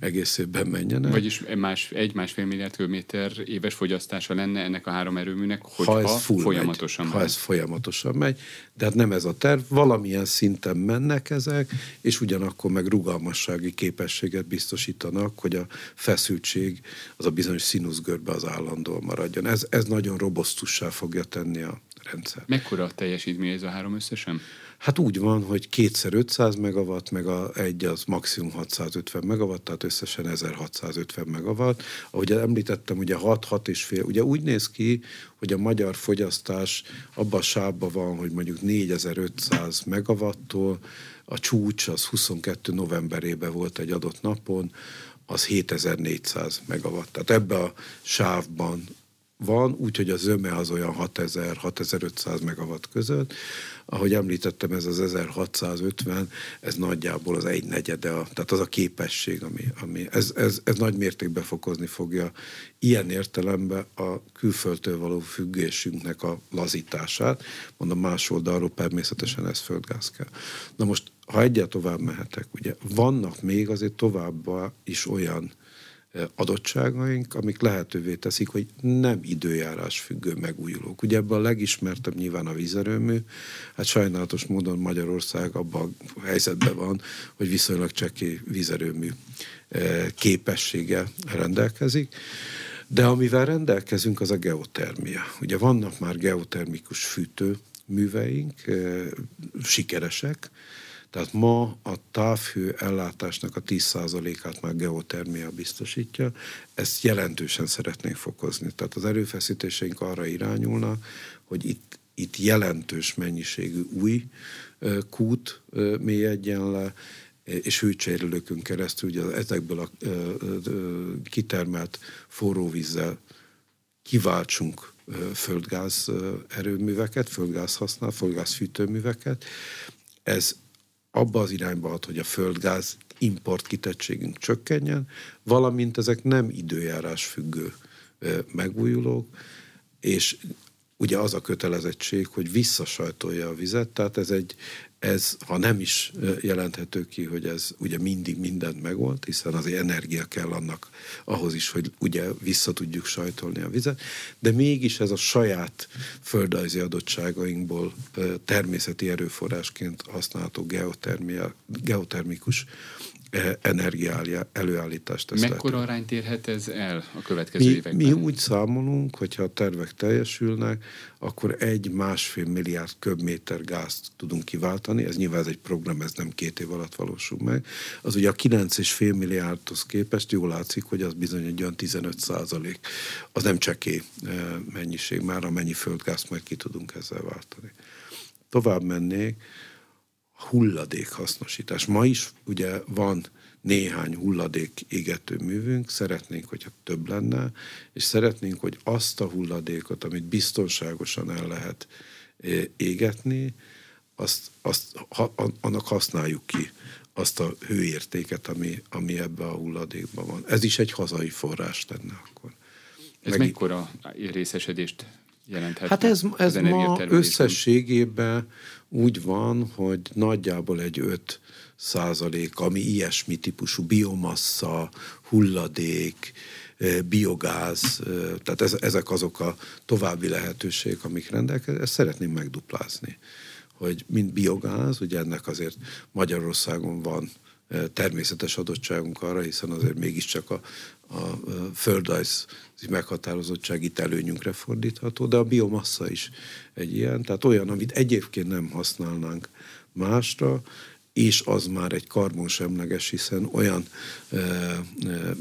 egész évben menjenek. Vagyis más, egy-másfél milliárd köbméter éves fogyasztása lenne ennek a három erőműnek, hogyha ha ez full folyamatosan megy. Ha ez folyamatosan megy, de hát nem ez a terv, valamilyen szinten mennek ezek, és ugyanakkor meg rugalmassági képességet biztosítanak, hogy a feszültség az a bizonyos színuszgörbe az állandóan maradjon. Ez, ez nagyon robosztussá fogja tenni a rendszer. Mekkora a teljesítmény ez a három összesen? Hát úgy van, hogy kétszer 500 megawatt, meg a egy az maximum 650 megawatt, tehát összesen 1650 megawatt. Ahogy említettem, ugye 6-6 és fél, ugye úgy néz ki, hogy a magyar fogyasztás abban a sávban van, hogy mondjuk 4500 megawattól, a csúcs az 22 novemberében volt egy adott napon, az 7400 megawatt. Tehát ebbe a sávban van, úgyhogy a zöme az olyan 6000-6500 megawatt között. Ahogy említettem, ez az 1650, ez nagyjából az egy negyede, tehát az a képesség, ami, ami ez, ez, ez nagy mértékben fokozni fogja ilyen értelemben a külföldtől való függésünknek a lazítását. Mondom, más oldalról természetesen ez földgáz kell. Na most, ha egyet tovább mehetek, ugye vannak még azért továbbá is olyan adottságaink, amik lehetővé teszik, hogy nem időjárás függő megújulók. Ugye ebben a legismertebb nyilván a vízerőmű, hát sajnálatos módon Magyarország abban a helyzetben van, hogy viszonylag csekély vízerőmű képessége rendelkezik. De amivel rendelkezünk, az a geotermia. Ugye vannak már geotermikus fűtőműveink, sikeresek, tehát ma a távhő ellátásnak a 10%-át már geotermia biztosítja, ezt jelentősen szeretnénk fokozni. Tehát az erőfeszítéseink arra irányulnak, hogy itt, itt jelentős mennyiségű új kút mélyedjen le, és hőcserélőkön keresztül ugye ezekből a kitermelt forróvízzel kiváltsunk földgáz erőműveket, földgáz használ, földgáz fűtőműveket. Ez abba az irányba ad, hogy a földgáz import kitettségünk csökkenjen, valamint ezek nem időjárás függő megújulók, és ugye az a kötelezettség, hogy visszasajtolja a vizet, tehát ez egy, ez, ha nem is jelenthető ki, hogy ez ugye mindig mindent megold, hiszen az energia kell annak ahhoz is, hogy ugye vissza tudjuk sajtolni a vizet, de mégis ez a saját földrajzi adottságainkból természeti erőforrásként használható geotermia, geotermikus energia előállítást Mekkora lehet. arányt érhet ez el a következő mi, években? Mi úgy számolunk, hogyha a tervek teljesülnek, akkor egy másfél milliárd köbméter gázt tudunk kiváltani. Ez nyilván ez egy program, ez nem két év alatt valósul meg. Az ugye a 9,5 milliárdhoz képest jól látszik, hogy az bizony egy olyan 15 százalék. Az nem cseké mennyiség már, amennyi földgázt meg ki tudunk ezzel váltani. Tovább mennék, hulladék hasznosítás. Ma is ugye van néhány hulladék égető művünk, szeretnénk, hogyha több lenne, és szeretnénk, hogy azt a hulladékot, amit biztonságosan el lehet égetni, azt, azt, ha, annak használjuk ki azt a hőértéket, ami, ami ebbe a hulladékban van. Ez is egy hazai forrás lenne akkor. Ez Meg mekkora részesedést jelenthet? Hát ez, ez ma összességében úgy van, hogy nagyjából egy 5 százalék, ami ilyesmi típusú biomassa, hulladék, biogáz, tehát ez, ezek azok a további lehetőségek, amik rendelkeznek, ezt szeretném megduplázni. Hogy mint biogáz, ugye ennek azért Magyarországon van természetes adottságunk arra, hiszen azért mégiscsak a, a földrajz meghatározottság itt előnyünkre fordítható, de a biomassa is egy ilyen, tehát olyan, amit egyébként nem használnánk másra, és az már egy karbonsemleges, hiszen olyan e, e,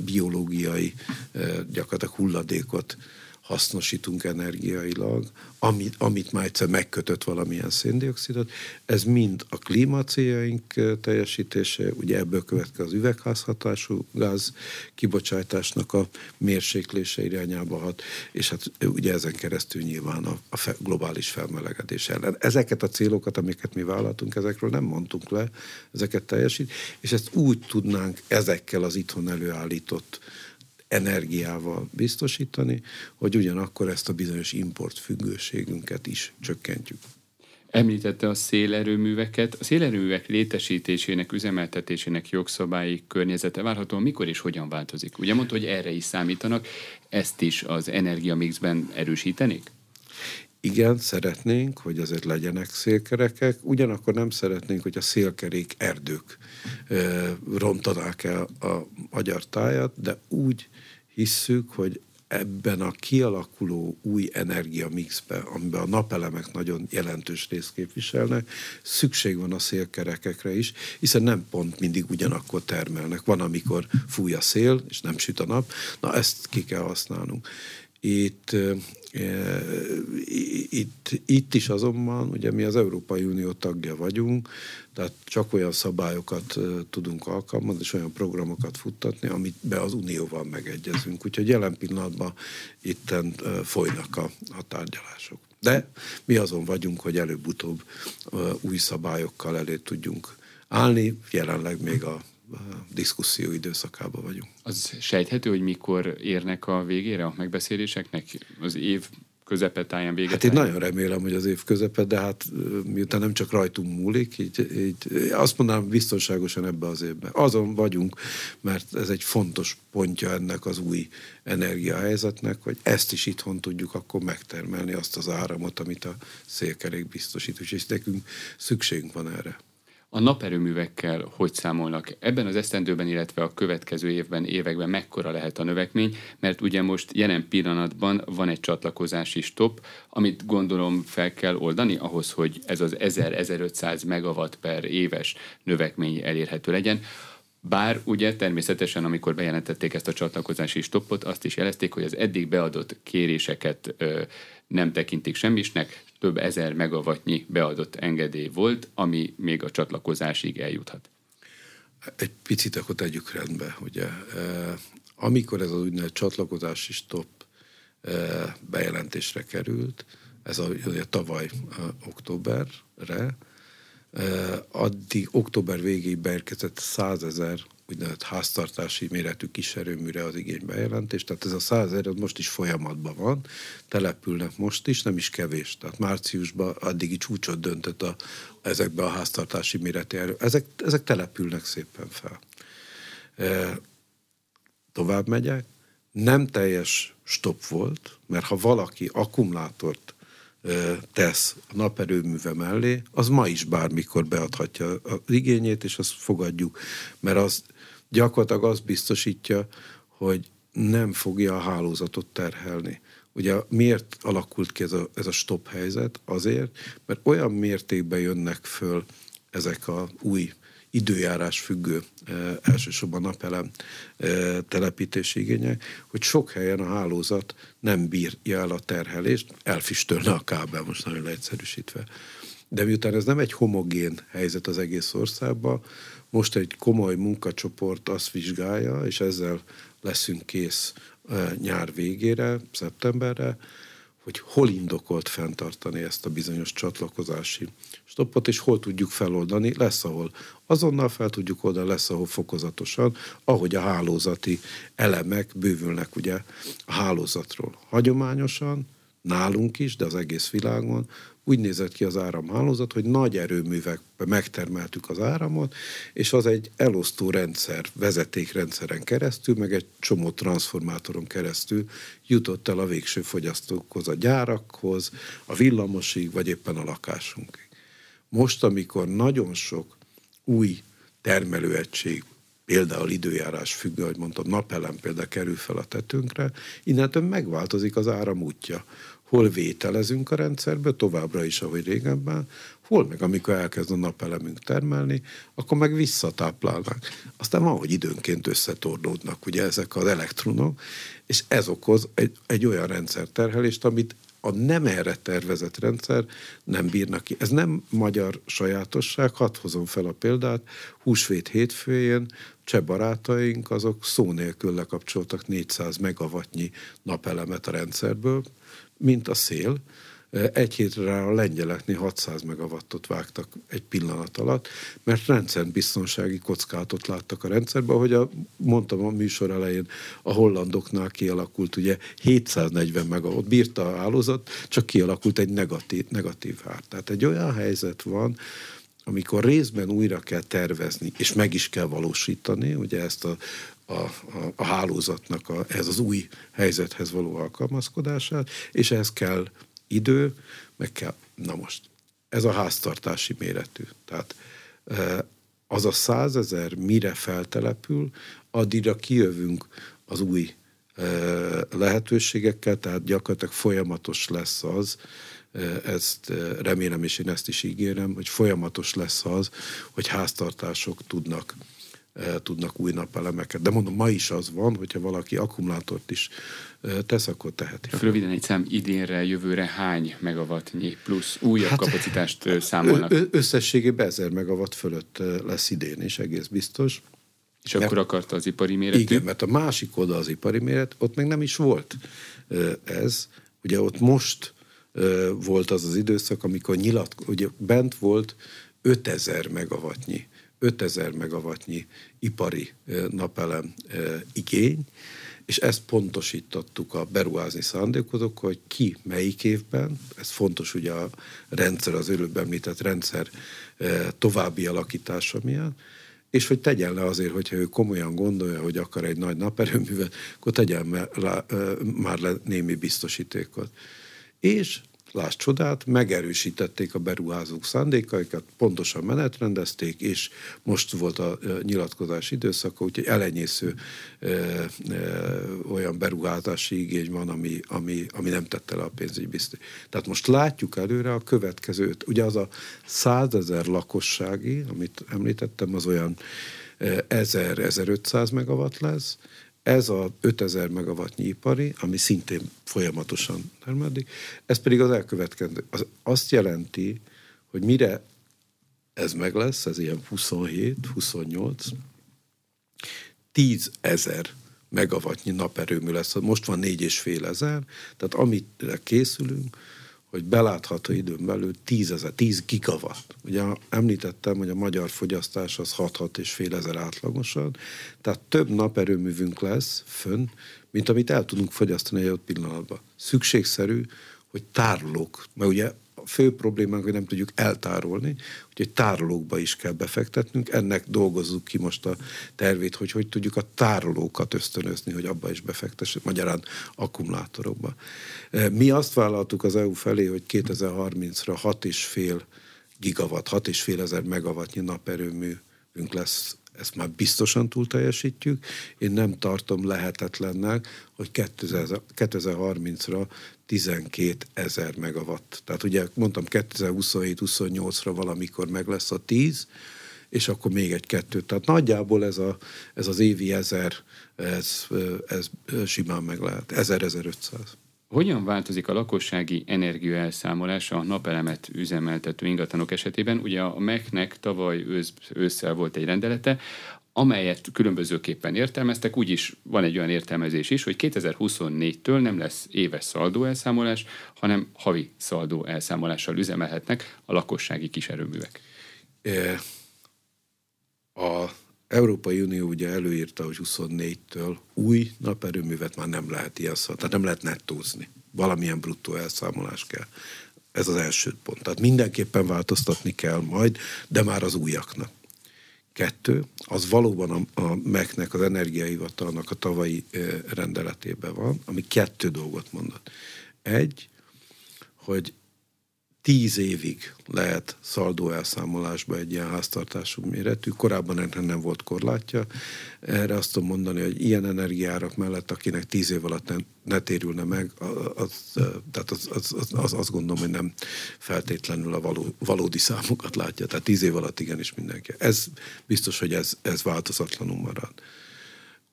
biológiai e, gyakorlatilag hulladékot hasznosítunk energiailag, amit, amit már egyszer megkötött valamilyen széndiokszidot, ez mind a klímacéljaink teljesítése, ugye ebből következik az üvegházhatású gáz kibocsátásnak a mérséklése irányába hat, és hát ugye ezen keresztül nyilván a, a fe, globális felmelegedés ellen. Ezeket a célokat, amiket mi vállaltunk, ezekről nem mondtunk le, ezeket teljesít, és ezt úgy tudnánk ezekkel az itthon előállított energiával biztosítani, hogy ugyanakkor ezt a bizonyos importfüggőségünket is csökkentjük. Említette a szélerőműveket. A szélerőművek létesítésének, üzemeltetésének jogszabályi környezete várhatóan mikor és hogyan változik? Ugye mondta, hogy erre is számítanak, ezt is az energiamixben erősítenék? Igen, szeretnénk, hogy azért legyenek szélkerekek, ugyanakkor nem szeretnénk, hogy a szélkerék erdők rontanák el a magyar tájat, de úgy hisszük, hogy ebben a kialakuló új energiamixben, amiben a napelemek nagyon jelentős részt képviselnek, szükség van a szélkerekekre is, hiszen nem pont mindig ugyanakkor termelnek. Van, amikor fúj a szél, és nem süt a nap, na ezt ki kell használnunk. Itt, itt, itt is azonban, ugye mi az Európai Unió tagja vagyunk, tehát csak olyan szabályokat tudunk alkalmazni, és olyan programokat futtatni, amit be az Unióval megegyezünk. Úgyhogy jelen pillanatban itten folynak a, a tárgyalások. De mi azon vagyunk, hogy előbb-utóbb új szabályokkal elé tudjunk állni, jelenleg még a diszkuszió időszakában vagyunk. Az sejthető, hogy mikor érnek a végére a megbeszéléseknek? Az év táján véget. Hát én nagyon remélem, hogy az év közepe, de hát miután nem csak rajtunk múlik, így, így azt mondanám biztonságosan ebbe az évben. Azon vagyunk, mert ez egy fontos pontja ennek az új energiahelyzetnek, hogy ezt is itthon tudjuk akkor megtermelni, azt az áramot, amit a szélkerék biztosít, és nekünk szükségünk van erre. A naperőművekkel hogy számolnak? Ebben az esztendőben, illetve a következő évben, években mekkora lehet a növekmény, mert ugye most jelen pillanatban van egy csatlakozási stop, amit gondolom fel kell oldani ahhoz, hogy ez az 1000-1500 megawatt per éves növekmény elérhető legyen. Bár ugye természetesen, amikor bejelentették ezt a csatlakozási stoppot, azt is jelezték, hogy az eddig beadott kéréseket ö, nem tekintik semmisnek, több ezer megawattnyi beadott engedély volt, ami még a csatlakozásig eljuthat. Egy picit akkor tegyük rendbe, ugye. Amikor ez az úgynevezett csatlakozási stop bejelentésre került, ez a, ugye, tavaly októberre, addig október végéig beérkezett 100 ezer úgynevezett háztartási méretű kiserőműre az igénybejelentés, tehát ez a 100 ezer most is folyamatban van, települnek most is, nem is kevés. Tehát márciusban addigi csúcsot döntött a, ezekbe a háztartási méretű erő. Ezek, ezek települnek szépen fel. E, tovább megyek, nem teljes stop volt, mert ha valaki akkumulátort tesz a naperőműve mellé, az ma is bármikor beadhatja az igényét, és azt fogadjuk, mert az gyakorlatilag azt biztosítja, hogy nem fogja a hálózatot terhelni. Ugye miért alakult ki ez a, ez a stop helyzet? Azért, mert olyan mértékben jönnek föl ezek a új időjárás függő, elsősorban napelem telepítési igények, hogy sok helyen a hálózat nem bírja el a terhelést, elfüstölne a kábel, most nagyon leegyszerűsítve. De miután ez nem egy homogén helyzet az egész országban, most egy komoly munkacsoport azt vizsgálja, és ezzel leszünk kész nyár végére, szeptemberre, hogy hol indokolt fenntartani ezt a bizonyos csatlakozási stoppot, és hol tudjuk feloldani. Lesz, ahol azonnal fel tudjuk oldani, lesz, ahol fokozatosan, ahogy a hálózati elemek bővülnek ugye a hálózatról. Hagyományosan, nálunk is, de az egész világon úgy nézett ki az áramhálózat, hogy nagy erőművekbe megtermeltük az áramot, és az egy elosztó rendszer, vezetékrendszeren keresztül, meg egy csomó transformátoron keresztül jutott el a végső fogyasztókhoz, a gyárakhoz, a villamosig, vagy éppen a lakásunkig. Most, amikor nagyon sok új termelőegység például időjárás függő, ahogy mondtam, napelem például kerül fel a tetőnkre, innentől megváltozik az áram útja hol vételezünk a rendszerbe, továbbra is, ahogy régebben, hol meg amikor elkezd a napelemünk termelni, akkor meg visszatáplálnak. Aztán van, hogy időnként összetorlódnak ugye ezek az elektronok, és ez okoz egy, egy olyan rendszerterhelést, amit a nem erre tervezett rendszer nem bírnak ki. Ez nem magyar sajátosság, hadd hozom fel a példát, húsvét hétfőjén cseh barátaink azok szó nélkül lekapcsoltak 400 megawattnyi napelemet a rendszerből, mint a szél. Egy hétre a lengyeleknél 600 megawattot vágtak egy pillanat alatt, mert rendszerbiztonsági kockátot láttak a rendszerben, ahogy a, mondtam a műsor elején, a hollandoknál kialakult ugye 740 megawatt, bírta a hálózat, csak kialakult egy negatív, negatív ár. Tehát egy olyan helyzet van, amikor részben újra kell tervezni, és meg is kell valósítani, ugye ezt a, a, a, a hálózatnak a, ez az új helyzethez való alkalmazkodását, és ehhez kell idő, meg kell, na most, ez a háztartási méretű. Tehát e, az a százezer mire feltelepül, addigra kijövünk az új e, lehetőségekkel, tehát gyakorlatilag folyamatos lesz az, ezt remélem, és én ezt is ígérem, hogy folyamatos lesz az, hogy háztartások tudnak tudnak új napelemeket. De mondom, ma is az van, hogyha valaki akkumulátort is tesz, akkor teheti. Röviden egy szám idénre, jövőre hány megawattnyi plusz újabb hát, kapacitást számolnak? Összességében 1000 megawatt fölött lesz idén is, egész biztos. És mert, akkor akarta az ipari méretű? Igen, mert a másik oda az ipari méret, ott meg nem is volt ez. Ugye ott most volt az az időszak, amikor nyilat, ugye bent volt 5000 megawattnyi 5000 megawattnyi ipari napelem igény, és ezt pontosítottuk a beruházni szándékozók, hogy ki melyik évben, ez fontos ugye a rendszer, az előbb említett rendszer további alakítása miatt, és hogy tegyen le azért, hogyha ő komolyan gondolja, hogy akar egy nagy naperőművet, akkor tegyen már le némi biztosítékot. És Láss csodát, megerősítették a beruházók szándékaikat, pontosan menetrendezték, és most volt a nyilatkozás időszaka, úgyhogy elenyésző e, e, olyan beruházási igény van, ami, ami, ami nem tette le a pénzügyi biztos. Tehát most látjuk előre a következőt. Ugye az a százezer lakossági, amit említettem, az olyan 1000-1500 megawatt lesz, ez a 5000 megawattnyi ipari, ami szintén folyamatosan termelik, ez pedig az elkövetkező. Az azt jelenti, hogy mire ez meg lesz, ez ilyen 27, 28, 10 ezer megawattnyi naperőmű lesz. Most van 4,5 ezer, tehát amit készülünk, hogy belátható időn belül 10, ezer, 10 gigawatt. Ugye említettem, hogy a magyar fogyasztás az 6-6 és fél ezer átlagosan, tehát több naperőművünk lesz fönn, mint amit el tudunk fogyasztani egy ott pillanatban. Szükségszerű, hogy tárolók, mert ugye fő problémánk, hogy nem tudjuk eltárolni, úgyhogy tárolókba is kell befektetnünk. Ennek dolgozzuk ki most a tervét, hogy hogy tudjuk a tárolókat ösztönözni, hogy abba is befektessük, magyarán akkumulátorokba. E, mi azt vállaltuk az EU felé, hogy 2030-ra 6,5 gigawatt, 6,5 ezer megawattnyi naperőműünk lesz ezt már biztosan túl teljesítjük. Én nem tartom lehetetlennek, hogy 2030-ra 12 ezer megawatt. Tehát ugye mondtam 2027-28-ra valamikor meg lesz a 10, és akkor még egy kettő. Tehát nagyjából ez, a, ez az évi ezer, ez, ez simán meg lehet. 1000-1500. Hogyan változik a lakossági energiaelszámolás a napelemet üzemeltető ingatlanok esetében? Ugye a MEC-nek tavaly ősz, ősszel volt egy rendelete, amelyet különbözőképpen értelmeztek, úgyis van egy olyan értelmezés is, hogy 2024-től nem lesz éves szaldó elszámolás, hanem havi szaldó elszámolással üzemelhetnek a lakossági kiserőművek. A Európai Unió ugye előírta, hogy 24-től új naperőművet már nem lehet ilyen szó, tehát nem lehet nettózni. Valamilyen bruttó elszámolás kell. Ez az első pont. Tehát mindenképpen változtatni kell majd, de már az újaknak. Kettő, az valóban a, a MEC-nek, az energiaivatalnak a tavalyi rendeletében van, ami kettő dolgot mondott. Egy, hogy tíz évig lehet szaldó elszámolásba egy ilyen háztartású méretű. Korábban ennek nem volt korlátja. Erre azt tudom mondani, hogy ilyen energiárak mellett, akinek tíz év alatt nem, ne térülne meg, az, tehát az, az, az, az, azt gondolom, hogy nem feltétlenül a való, valódi számokat látja. Tehát tíz év alatt igenis mindenki. Ez biztos, hogy ez, ez változatlanul marad.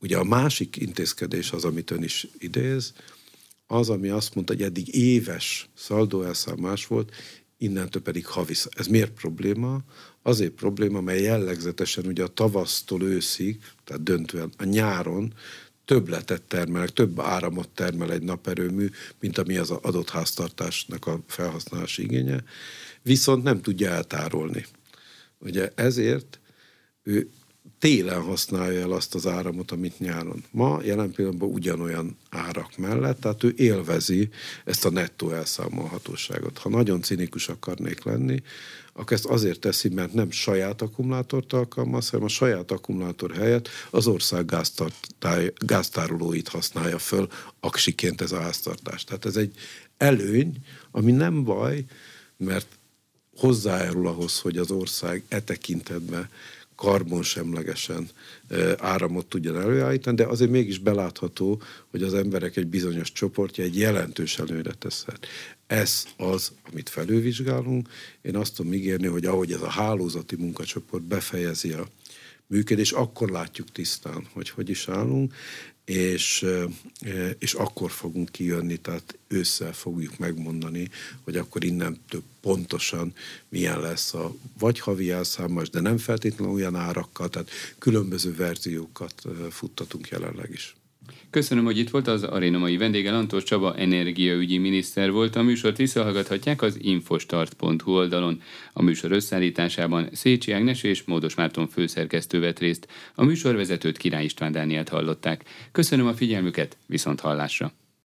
Ugye a másik intézkedés az, amit ön is idéz, az, ami azt mondta, hogy eddig éves szaldóelszámás volt, innentől pedig havi. Ez miért probléma? Azért probléma, mert jellegzetesen ugye a tavasztól őszig, tehát döntően a nyáron többletet termel, több áramot termel egy naperőmű, mint ami az adott háztartásnak a felhasználási igénye, viszont nem tudja eltárolni. Ugye ezért ő télen használja el azt az áramot, amit nyáron. Ma jelen pillanatban ugyanolyan árak mellett, tehát ő élvezi ezt a nettó elszámolhatóságot. Ha nagyon cinikus akarnék lenni, akkor ezt azért teszi, mert nem saját akkumulátort alkalmaz, hanem a saját akkumulátor helyett az ország gáztárolóit használja föl aksiként ez a háztartás. Tehát ez egy előny, ami nem baj, mert hozzájárul ahhoz, hogy az ország e tekintetben karbonsemlegesen áramot tudjon előállítani, de azért mégis belátható, hogy az emberek egy bizonyos csoportja egy jelentős előre teszhet. Ez az, amit felővizsgálunk. Én azt tudom ígérni, hogy ahogy ez a hálózati munkacsoport befejezi a működés, akkor látjuk tisztán, hogy hogy is állunk, és, és akkor fogunk kijönni, tehát ősszel fogjuk megmondani, hogy akkor innen több pontosan milyen lesz a vagy havi elszámos, de nem feltétlenül olyan árakkal, tehát különböző verziókat futtatunk jelenleg is. Köszönöm, hogy itt volt az aréna mai vendége, Lantos Csaba energiaügyi miniszter volt. A műsort visszahallgathatják az infostart.hu oldalon. A műsor összeállításában Szécsi Ágnes és Módos Márton főszerkesztő vett részt. A műsorvezetőt Király István Dánielt hallották. Köszönöm a figyelmüket, viszont hallásra!